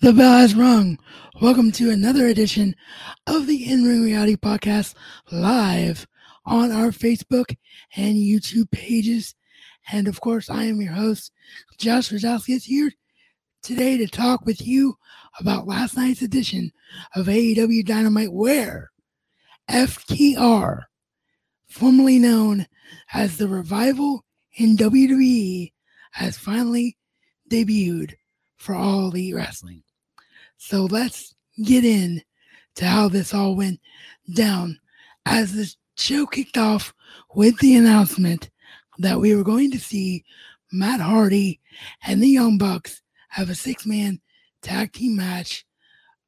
The bell has rung. Welcome to another edition of the In Ring Reality Podcast live on our Facebook and YouTube pages. And of course, I am your host, Josh Rajowski, is here today to talk with you about last night's edition of AEW Dynamite, where FTR, formerly known as the Revival in WWE, has finally debuted for All Elite Wrestling. So let's get in to how this all went down as the show kicked off with the announcement that we were going to see Matt Hardy and the Young Bucks have a six man tag team match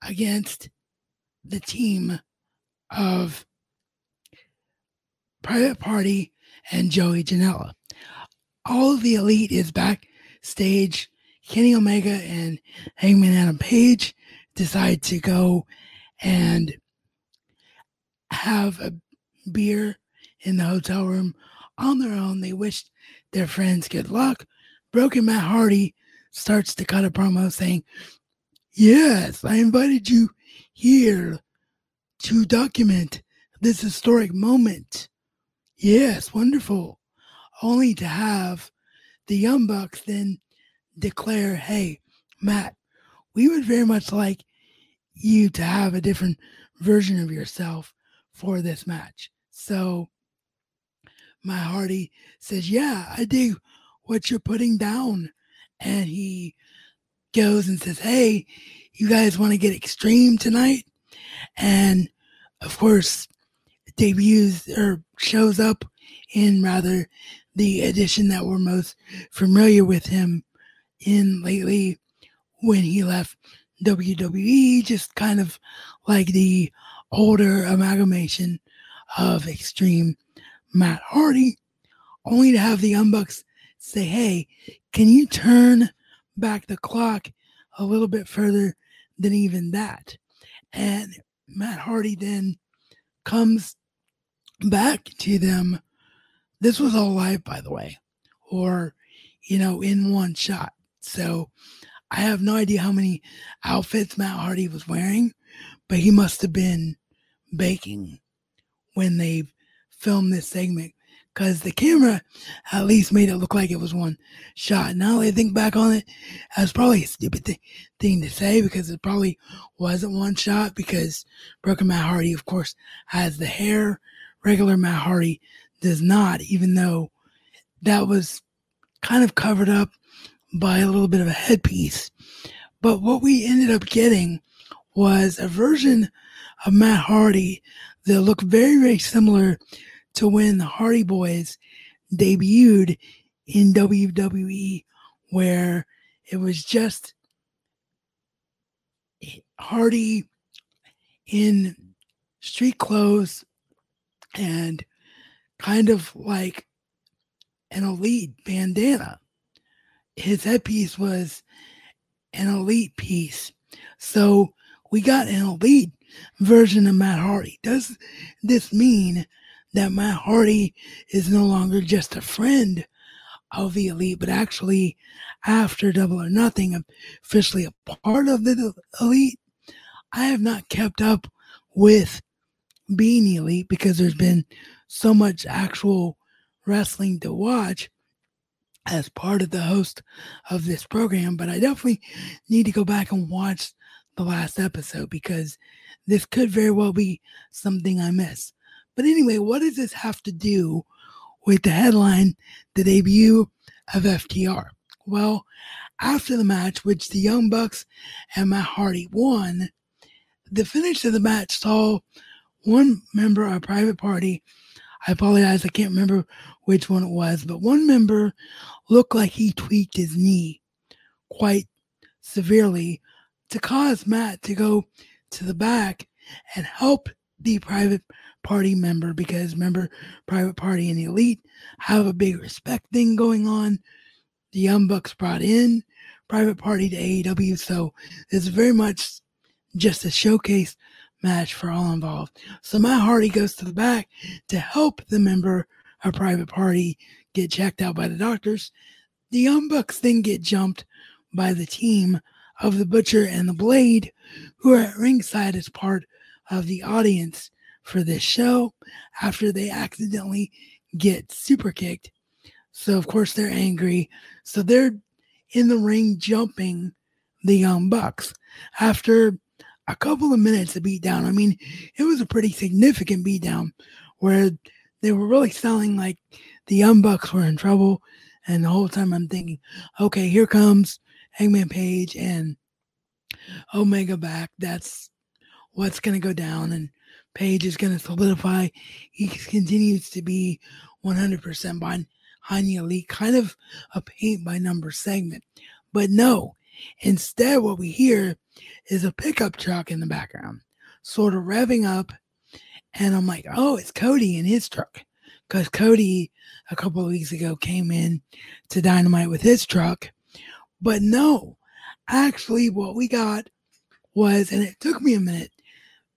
against the team of Private Party and Joey Janela. All of the elite is backstage. Kenny Omega and Hangman Adam Page decide to go and have a beer in the hotel room on their own. They wish their friends good luck. Broken Matt Hardy starts to cut a promo saying, Yes, I invited you here to document this historic moment. Yes, wonderful. Only to have the Young Bucks then declare, Hey, Matt, we would very much like you to have a different version of yourself for this match. So Matt Hardy says, Yeah, I dig what you're putting down. And he goes and says, Hey, you guys want to get extreme tonight? And of course, debuts or shows up in rather the edition that we're most familiar with him in lately when he left WWE, just kind of like the older amalgamation of Extreme Matt Hardy, only to have the Young Bucks say, hey, can you turn back the clock a little bit further than even that? And Matt Hardy then comes back to them. This was all live, by the way, or, you know, in one shot. So I have no idea how many outfits Matt Hardy was wearing, but he must have been baking when they filmed this segment because the camera at least made it look like it was one shot. Now that I think back on it, that's probably a stupid th- thing to say because it probably wasn't one shot because Broken Matt Hardy, of course, has the hair. Regular Matt Hardy does not, even though that was kind of covered up by a little bit of a headpiece. But what we ended up getting was a version of Matt Hardy that looked very, very similar to when the Hardy Boys debuted in WWE, where it was just Hardy in street clothes and kind of like an elite bandana his headpiece was an elite piece. So we got an elite version of Matt Hardy. Does this mean that Matt Hardy is no longer just a friend of the elite, but actually, after Double or Nothing, officially a part of the elite? I have not kept up with being elite because there's been so much actual wrestling to watch as part of the host of this program, but I definitely need to go back and watch the last episode because this could very well be something I miss. But anyway, what does this have to do with the headline, the debut of FTR? Well, after the match, which the Young Bucks and Matt Hardy won, the finish of the match saw one member of Private Party. I apologize, I can't remember which one it was, but one member looked like he tweaked his knee quite severely to cause Matt to go to the back and help the private party member because remember private party and the elite have a big respect thing going on. The young bucks brought in private party to aew so it's very much just a showcase match for all involved so Matt Hardy goes to the back to help the member of private party get checked out by the doctors. The Young Bucks then get jumped by the team of the Butcher and the Blade, who are at ringside as part of the audience for this show after they accidentally get super kicked. So, of course, they're angry. So, they're in the ring jumping the Young Bucks. After a couple of minutes of beatdown, I mean, it was a pretty significant beatdown where they were really selling like the Young Bucks were in trouble. And the whole time I'm thinking, okay, here comes Hangman Page and Omega back. That's what's going to go down. And Page is going to solidify. He continues to be 100% behind the Elite, kind of a paint by number segment. But no, instead, what we hear is a pickup truck in the background, sort of revving up. And I'm like, oh, it's Cody in his truck. Because Cody, a couple of weeks ago, came in to Dynamite with his truck. But no, actually, what we got was, and it took me a minute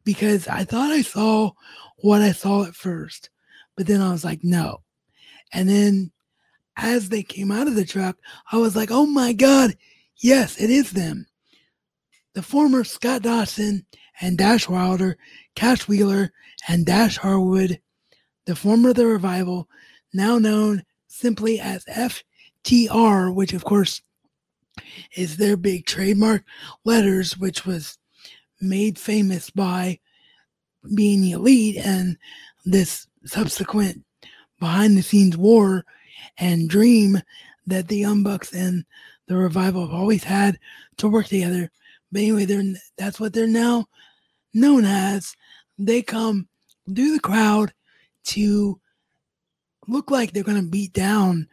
because I thought I saw what I saw at first, but then I was like, no. And then as they came out of the truck, I was like, oh my God, yes, it is them. The former Scott Dawson and Dash Wilder, Cash Wheeler, and Dax Harwood, the former of The Revival, now known simply as FTR, which of course is their big trademark letters, which was made famous by being the elite and this subsequent behind the scenes war and dream that the Young Bucks and the revival have always had to work together. But anyway, they're that's what they're now known as. They come through the crowd to look like they're going to beat down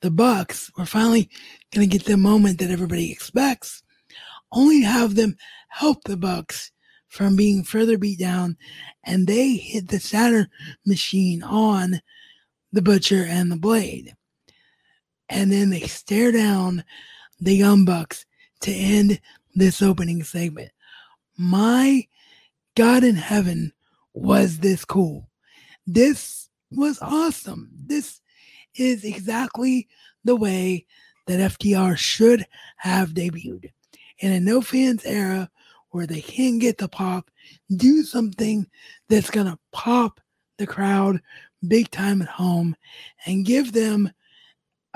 the Bucks. We're finally going to get the moment that everybody expects. Only have them help the Bucks from being further beat down, and they hit the Shatter Machine on the Butcher and the Blade. And then they stare down the Young Bucks to end this opening segment. My God in heaven, was this cool? This was awesome. This is exactly the way that FTR should have debuted. In a no fans era where they can't get the pop, do something that's going to pop the crowd big time at home and give them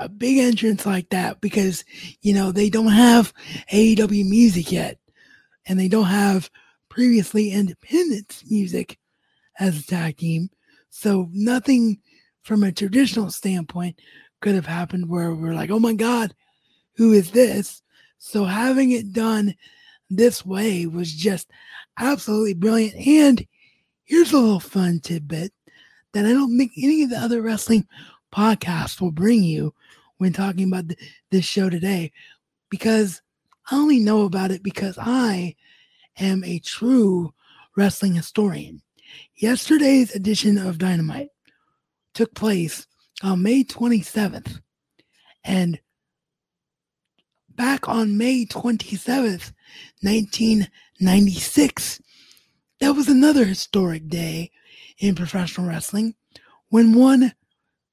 a big entrance like that because, you know, they don't have AEW music yet and they don't have previously independent music as a tag team. So nothing from a traditional standpoint could have happened where we're like, oh my God, who is this? So having it done this way was just absolutely brilliant. And here's a little fun tidbit that I don't think any of the other wrestling podcasts will bring you when talking about th- this show today, because I only know about it because I am a true wrestling historian. Yesterday's edition of Dynamite took place on May 27th. And back on May 27th, 1996, that was another historic day in professional wrestling when one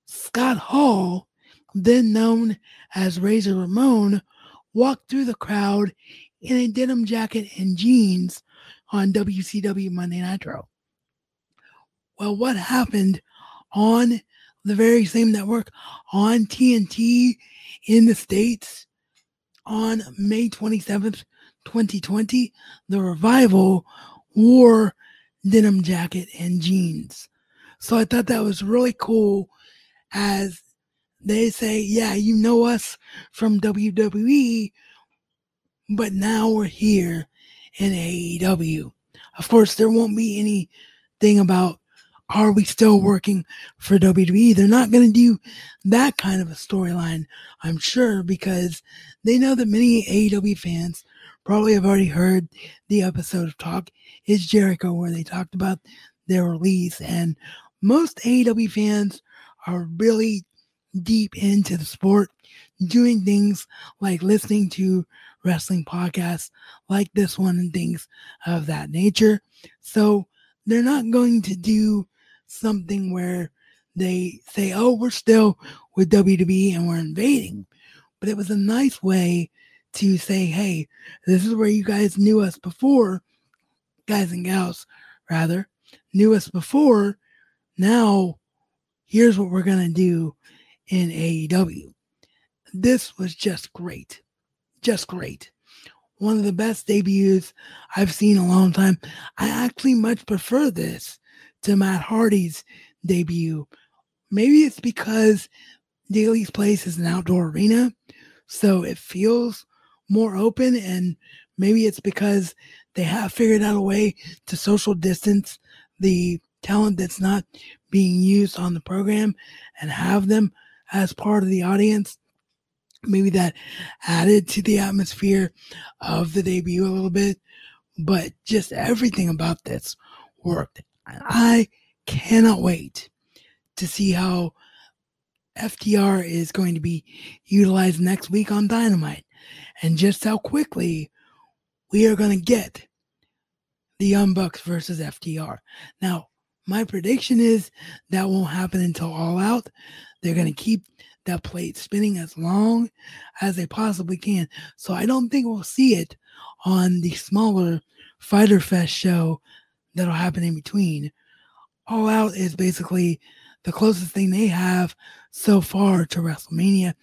Scott Hall, then known as Razor Ramon, walked through the crowd in a denim jacket and jeans on WCW Monday Nitro. Well, what happened on the very same network on TNT in the States on May 27th, 2020. The revival wore denim jacket and jeans. So I thought that was really cool as they say, yeah, you know us from WWE, but now we're here in AEW. Of course, there won't be anything about are we still working for WWE? They're not going to do that kind of a storyline, I'm sure, because they know that many AEW fans probably have already heard the episode of Talk is Jericho where they talked about their release. And most AEW fans are really deep into the sport, doing things like listening to wrestling podcasts like this one and things of that nature. So they're not going to do something where they say, oh, we're still with WWE and we're invading. But it was a nice way to say, hey, this is where you guys knew us before, guys and gals, rather, knew us before. Now, here's what we're going to do in AEW. This was just great. Just great. One of the best debuts I've seen in a long time. I actually much prefer this to Matt Hardy's debut. Maybe it's because Daly's Place is an outdoor arena, so it feels more open, and maybe it's because they have figured out a way to social distance the talent that's not being used on the program and have them as part of the audience. Maybe that added to the atmosphere of the debut a little bit, but just everything about this worked. I cannot wait to see how FTR is going to be utilized next week on Dynamite and just how quickly we are going to get the Young Bucks versus FTR. Now, my prediction is that won't happen until All Out. They're going to keep that plate spinning as long as they possibly can. So I don't think we'll see it on the smaller Fyter Fest show that'll happen in between. All Out is basically the closest thing they have so far to WrestleMania.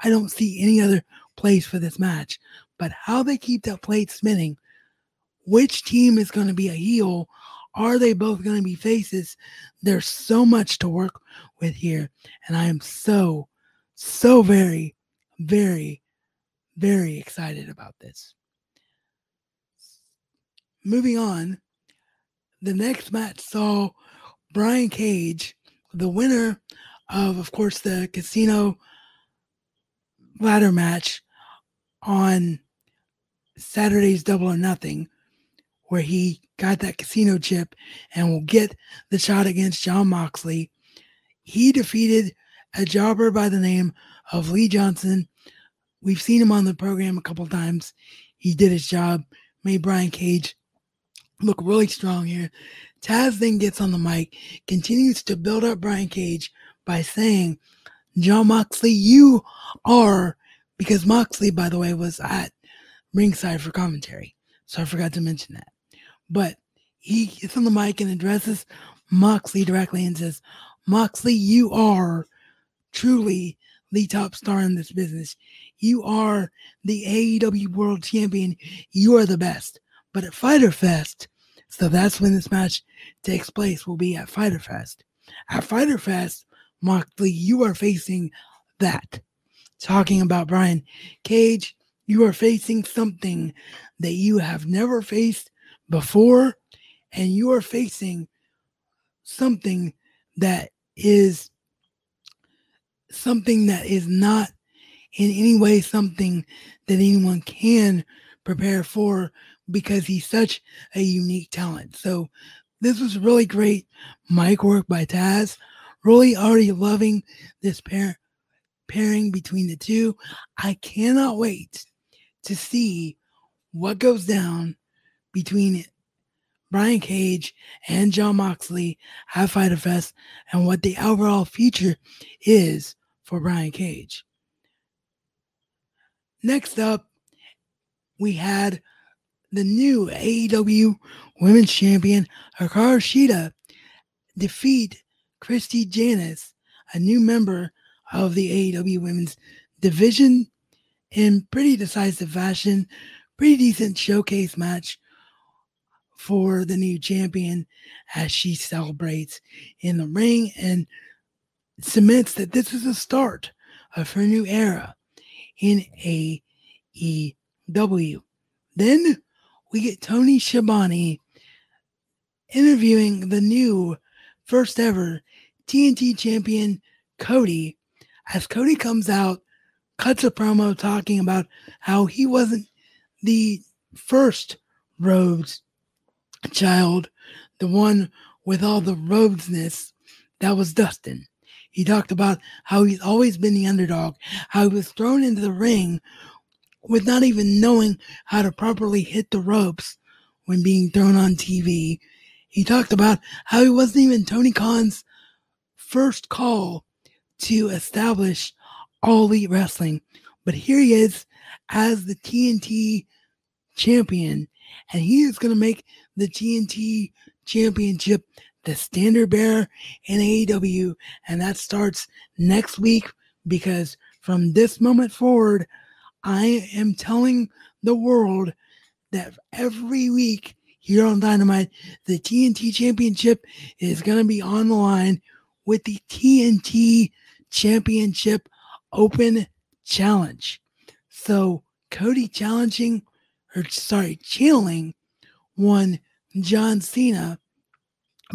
I don't see any other place for this match. But how they keep that plate spinning, which team is going to be a heel? Are they both going to be faces? There's so much to work with here. And I am so, so very, very, very excited about this. Moving on, the next match saw Brian Cage, the winner of, of course, the casino ladder match on Saturday's Double or Nothing, where he got that casino chip and will get the shot against Jon Moxley. He defeated a jobber by the name of Lee Johnson. We've seen him on the program a couple times. He did his job, made Brian Cage look really strong here. Taz then gets on the mic, continues to build up Brian Cage by saying, Jon Moxley, you are, because Moxley, by the way, was at ringside for commentary. So I forgot to mention that. But he gets on the mic and addresses Moxley directly and says, Moxley, you are truly the top star in this business. You are the AEW World Champion. You are the best. But at Fyter Fest, so that's when this match takes place, will be at Fyter Fest. At Fyter Fest, Moxley, you are facing that. Talking about Brian Cage, you are facing something that you have never faced before, and you are facing something that is something that is not in any way something that anyone can prepare for because he's such a unique talent. So this was really great mic work by Taz. Really already loving this pair pairing between the two. I cannot wait to see what goes down between Brian Cage and Jon Moxley at Fyter Fest and what the overall future is for Brian Cage. Next up, we had the new AEW Women's Champion Hikaru Shida defeat Christi Jaynes, a new member of the AEW Women's Division, in pretty decisive fashion. Pretty decent showcase match for the new champion as she celebrates in the ring and cements that this is the start of her new era in AEW. Then we get Tony Schiavone interviewing the new first ever TNT champion Cody as Cody comes out, cuts a promo talking about how he wasn't the first Rhodes child, the one with all the Rhodesness, that was Dustin. He talked about how he's always been the underdog, how he was thrown into the ring with not even knowing how to properly hit the ropes when being thrown on TV. He talked about how he wasn't even Tony Khan's first call to establish all elite wrestling, But here he is as the TNT champion, and he is going to make the TNT championship the standard bearer in AEW, and that starts next week because from this moment forward, I am telling the world that every week here on Dynamite, the TNT Championship is going to be on the line with the TNT Championship Open Challenge. So Cody challenging, or sorry, channeling one John Cena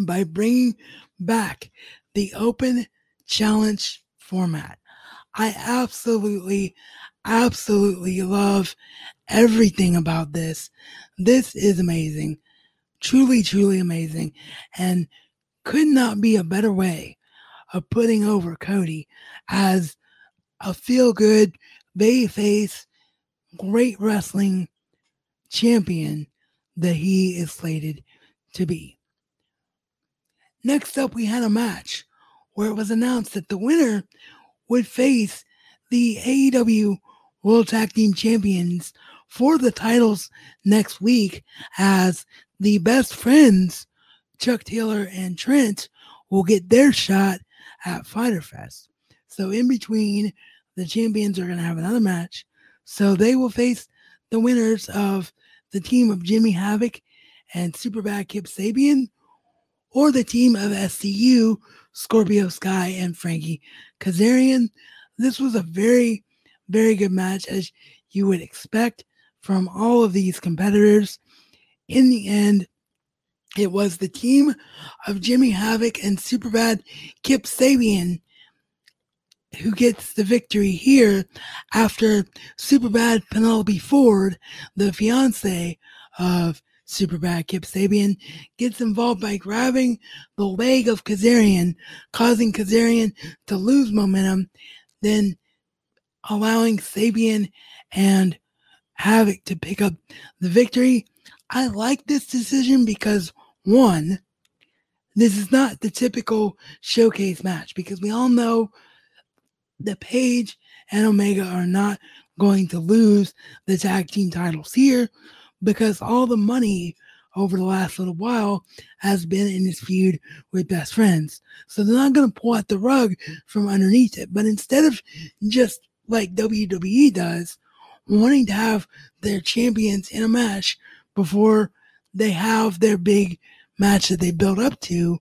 by bringing back the Open Challenge format. I absolutely, absolutely love everything about this. This is amazing. Truly, truly amazing. And could not be a better way of putting over Cody as a feel good, bay face, great wrestling champion that he is slated to be. Next up, we had a match where it was announced that the winner would face the AEW World Tag Team Champions for the titles next week as the best friends, Chuck Taylor and Trent, will get their shot at Fyter Fest. So in between, the champions are going to have another match. So they will face the winners of the team of Jimmy Havoc and Superbad Kip Sabian, or the team of SCU, Scorpio Sky and Frankie Kazarian. This was a very, very good match, as you would expect from all of these competitors. In the end, it was the team of Jimmy Havoc and Superbad Kip Sabian who gets the victory here after Superbad Penelope Ford, the fiance of Superbad Kip Sabian, gets involved by grabbing the leg of Kazarian, causing Kazarian to lose momentum, then allowing Sabian and Havoc to pick up the victory. I like this decision because one, this is not the typical showcase match because we all know that Page and Omega are not going to lose the tag team titles here because all the money over the last little while has been in this feud with best friends. So they're not going to pull out the rug from underneath it. But instead of just like WWE does, wanting to have their champions in a match before they have their big match that they build up to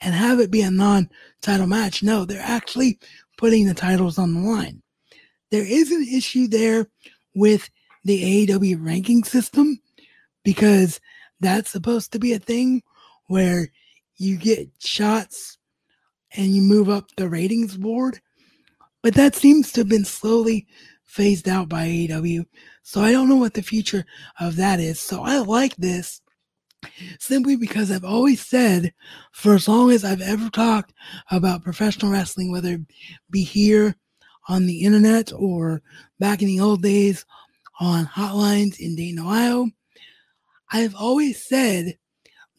and have it be a non title match. No, they're actually putting the titles on the line. There is an issue there with the AEW ranking system because that's supposed to be a thing where you get shots and you move up the ratings board. But that seems to have been slowly phased out by AEW. So I don't know what the future of that is. So I like this simply because I've always said, for as long as I've ever talked about professional wrestling, whether it be here on the internet or back in the old days on hotlines in Dayton, Ohio, I've always said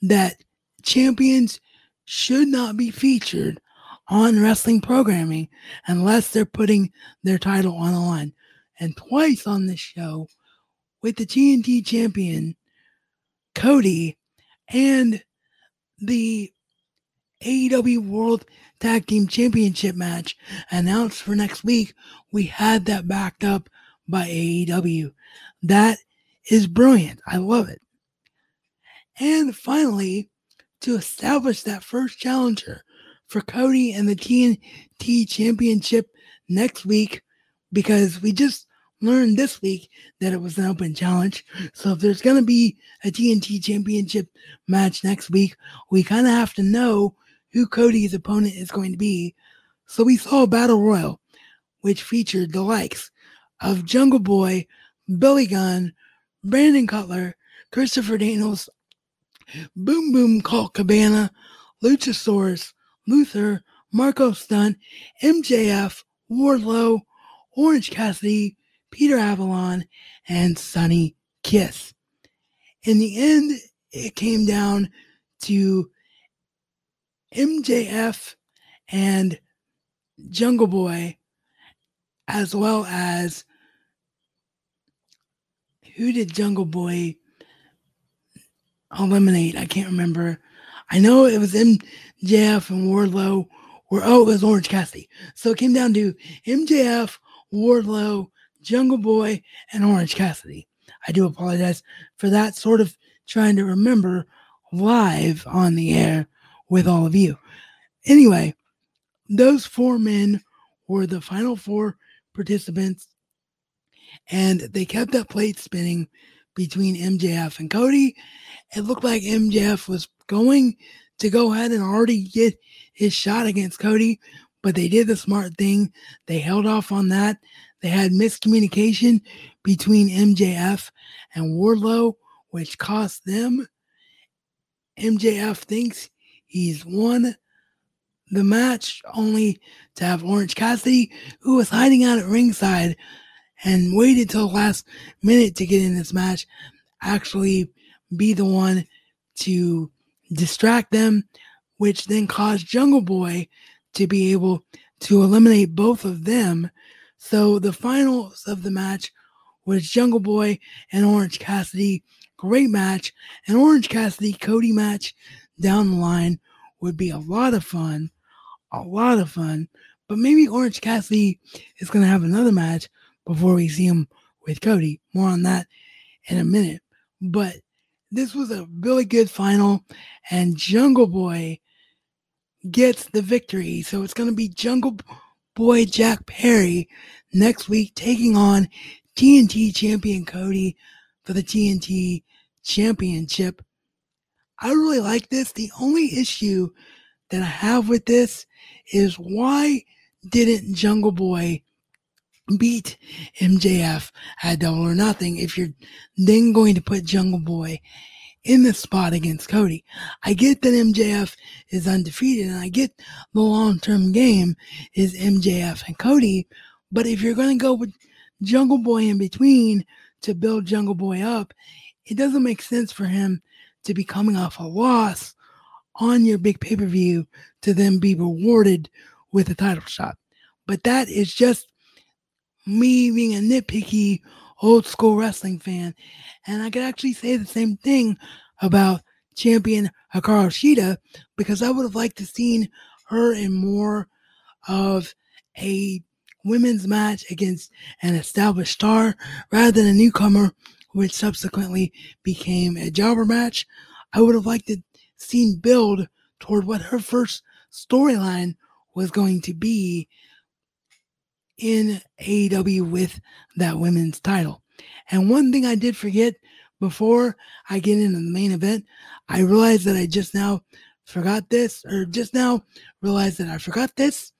that champions should not be featured on wrestling programming unless they're putting their title on the line. And twice on this show, with the TNT champion Cody and the AEW World Tag Team Championship match announced for next week, we had that backed up by AEW. That is brilliant. I love it. And finally, to establish that first challenger for Cody and the TNT Championship next week, because we just learned this week that it was an open challenge. So if there's going to be a TNT championship match next week, we kind of have to know who Cody's opponent is going to be. So we saw a battle royal, which featured the likes of Jungle Boy, Billy Gunn, Brandon Cutler, Christopher Daniels, Boom Boom Colt Cabana, Luchasaurus, Luther, Marco Stunt, MJF, Wardlow, Orange Cassidy, Peter Avalon, and Sonny Kiss. In the end, it came down to MJF and Jungle Boy as well as who did Jungle Boy eliminate? I can't remember. I know it was MJF and Wardlow, or oh, it was Orange Cassidy. So it came down to MJF, Wardlow, Jungle Boy, and Orange Cassidy. I do apologize for that sort of trying to remember live on the air with all of you. Anyway, those four men were the final four participants, and they kept that plate spinning between MJF and Cody. It looked like MJF was going to go ahead and already get his shot against Cody, but they did the smart thing. They held off on that. They had miscommunication between MJF and Wardlow, which cost them. MJF thinks he's won the match only to have Orange Cassidy, who was hiding out at ringside and waited till the last minute to get in this match, actually be the one to distract them, which then caused Jungle Boy to be able to eliminate both of them. So the finals of the match was Jungle Boy and Orange Cassidy. Great match. An Orange Cassidy Cody match down the line would be a lot of fun a lot of fun. But maybe Orange Cassidy is going to have another match before we see him with Cody. More on that in a minute. But this was a really good final, and Jungle Boy gets the victory. So it's going to be Jungle Boy Jack Perry next week taking on TNT champion Cody for the TNT championship. I really like this. The only issue that I have with this is why didn't Jungle Boy beat MJF at Double or Nothing if you're then going to put Jungle Boy in the spot against Cody? I get that MJF is undefeated and I get the long term game is MJF and Cody, but if you're going to go with Jungle Boy in between to build Jungle Boy up, it doesn't make sense for him to be coming off a loss on your big pay per view to then be rewarded with a title shot. But that is just me being a nitpicky old school wrestling fan. And I could actually say the same thing about champion Hikaru Shida because I would have liked to seen her in more of a women's match against an established star rather than a newcomer, which subsequently became a jobber match. I would have liked to seen build toward what her first storyline was going to be in AEW with that women's title. And one thing I did forget before I get into the main event, I realized that I just now forgot this, or just now realized that I forgot this.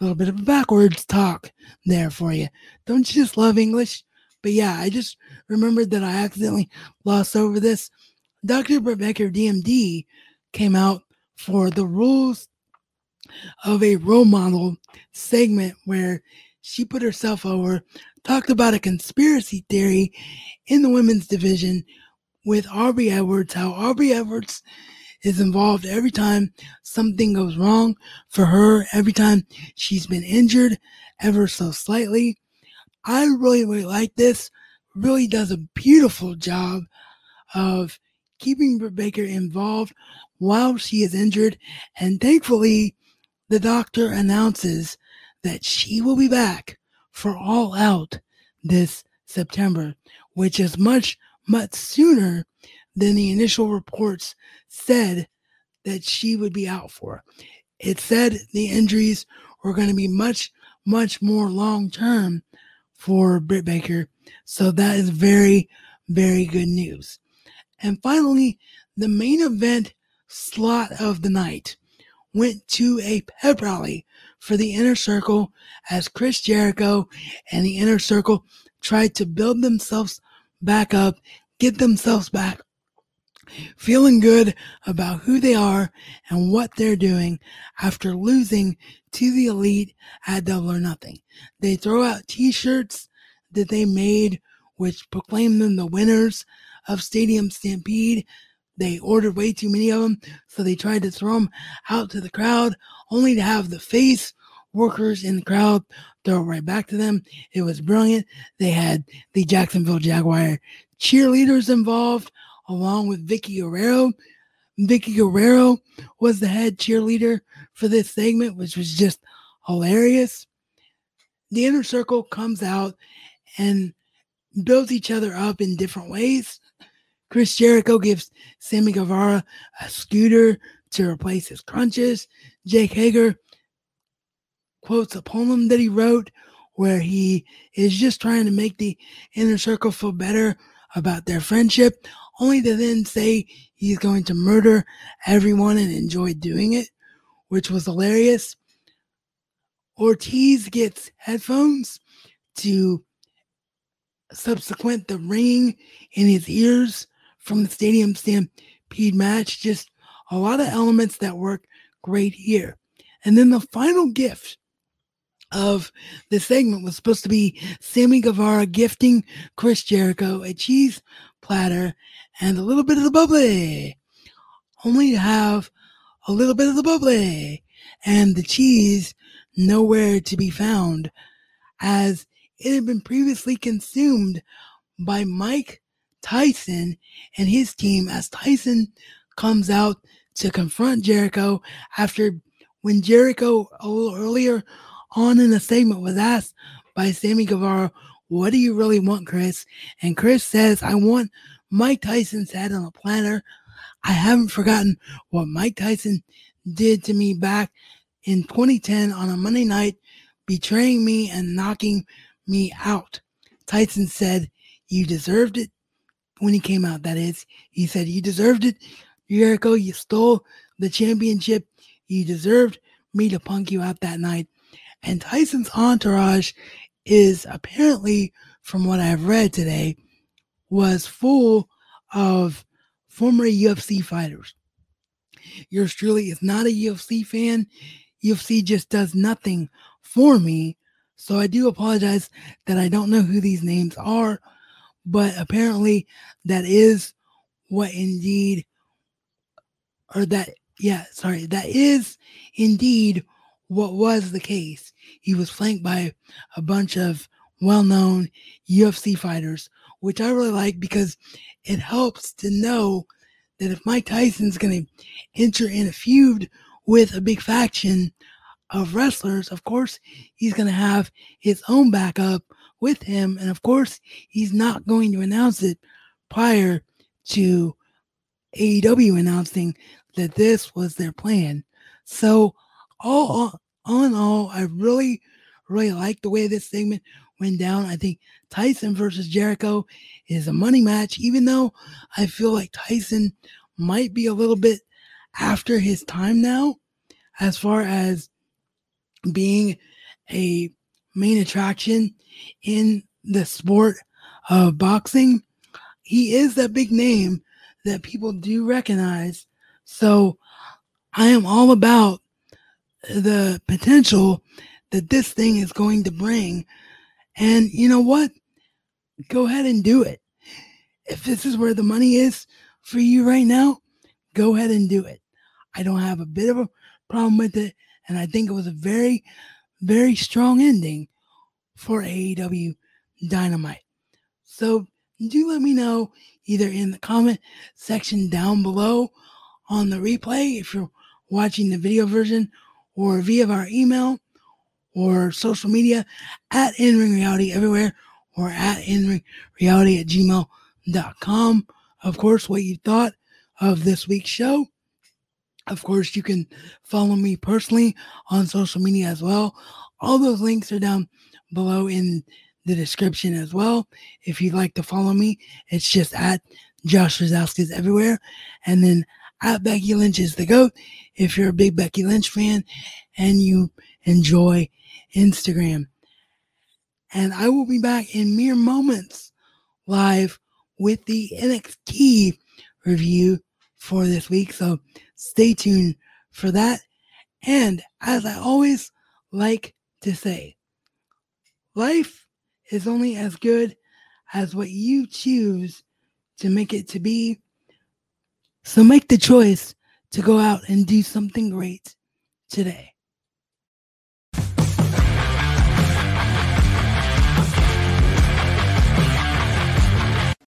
A little bit of a backwards talk there for you. Don't you just love English? But yeah, I just remembered that I accidentally lost over this. Dr. Britt Baker, DMD, came out for the rules of a role model segment where she put herself over, talked about a conspiracy theory in the women's division with Aubrey Edwards, how Aubrey Edwards is involved every time something goes wrong for her, every time she's been injured ever so slightly. I really, really like this. Really does a beautiful job of keeping Britt Baker involved while she is injured. And thankfully, the doctor announces that she will be back for All Out this September, which is much, much sooner than the initial reports said that she would be out for. It said the injuries were going to be much, much more long term for Britt Baker. So that is very, very good news. And finally, the main event slot of the night went to a pep rally for the inner circle as Chris Jericho and the inner circle tried to build themselves back up, get themselves back feeling good about who they are and what they're doing after losing to the elite at double or nothing. They throw out t-shirts that they made which proclaim them the winners of Stadium Stampede. They ordered way too many of them, so they tried to throw them out to the crowd, only to have the face workers in the crowd throw it right back to them. It was brilliant. They had the Jacksonville Jaguar cheerleaders involved, along with Vickie Guerrero. Vickie Guerrero was the head cheerleader for this segment, which was just hilarious. The inner circle comes out and builds each other up in different ways. Chris Jericho gives Sammy Guevara a scooter to replace his crunches. Jake Hager quotes a poem that he wrote where he is just trying to make the inner circle feel better about their friendship, only to then say he's going to murder everyone and enjoy doing it, which was hilarious. Ortiz gets headphones to subsequent the ringing in his ears from the stadium stampede match. Just a lot of elements that work great here. And then the final gift of the segment was supposed to be Sammy Guevara gifting Chris Jericho a cheese platter and a little bit of the bubbly, only to have a little bit of the bubbly and the cheese nowhere to be found, as it had been previously consumed by Mike Tyson and his team as Tyson comes out to confront Jericho after when Jericho earlier on in the segment was asked by Sammy Guevara, What do you really want, Chris? And Chris says, I want Mike Tyson's head on a platter. I haven't forgotten what Mike Tyson did to me back in 2010 on a Monday night, betraying me and knocking me out. Tyson said, You deserved it when he came out, that is. He said, You deserved it. Jericho, you stole the championship. You deserved me to punk you out that night. And Tyson's entourage is apparently, from what I've read today, was full of former UFC fighters. Yours truly is not a UFC fan. UFC just does nothing for me. So I do apologize that I don't know who these names are, but apparently that is what indeed, or that, yeah, sorry, that is indeed what was the case. He was flanked by a bunch of well known UFC fighters, which I really like because it helps to know that if Mike Tyson's going to enter in a feud with a big faction of wrestlers, of course, he's going to have his own backup with him. And of course, he's not going to announce it prior to AEW announcing that this was their plan. So all, all in all, I really, really like the way this segment went down. I think Tyson versus Jericho is a money match, even though I feel like Tyson might be a little bit after his time now, as far as being a main attraction in the sport of boxing. He is that big name that people do recognize. So I am all about the potential that this thing is going to bring. And you know what? Go ahead and do it. If this is where the money is for you right now, go ahead and do it. I don't have a bit of a problem with it. And I think it was a very, very strong ending for AEW Dynamite. So do let me know either in the comment section down below on the replay if you're watching the video version or via our email or social media at in-ring reality everywhere or at in-ring reality at gmail.com. Of course, what you thought of this week's show. Of course, you can follow me personally on social media as well. All those links are down below in the description as well. If you'd like to follow me, it's just at Josh Rosowskis everywhere. And then at Becky Lynch is the GOAT if you're a big Becky Lynch fan and you enjoy Instagram. And I will be back in mere moments live with the NXT review for this week. So stay tuned for that. And as I always like to say, life is only as good as what you choose to make it to be. So make the choice to go out and do something great today.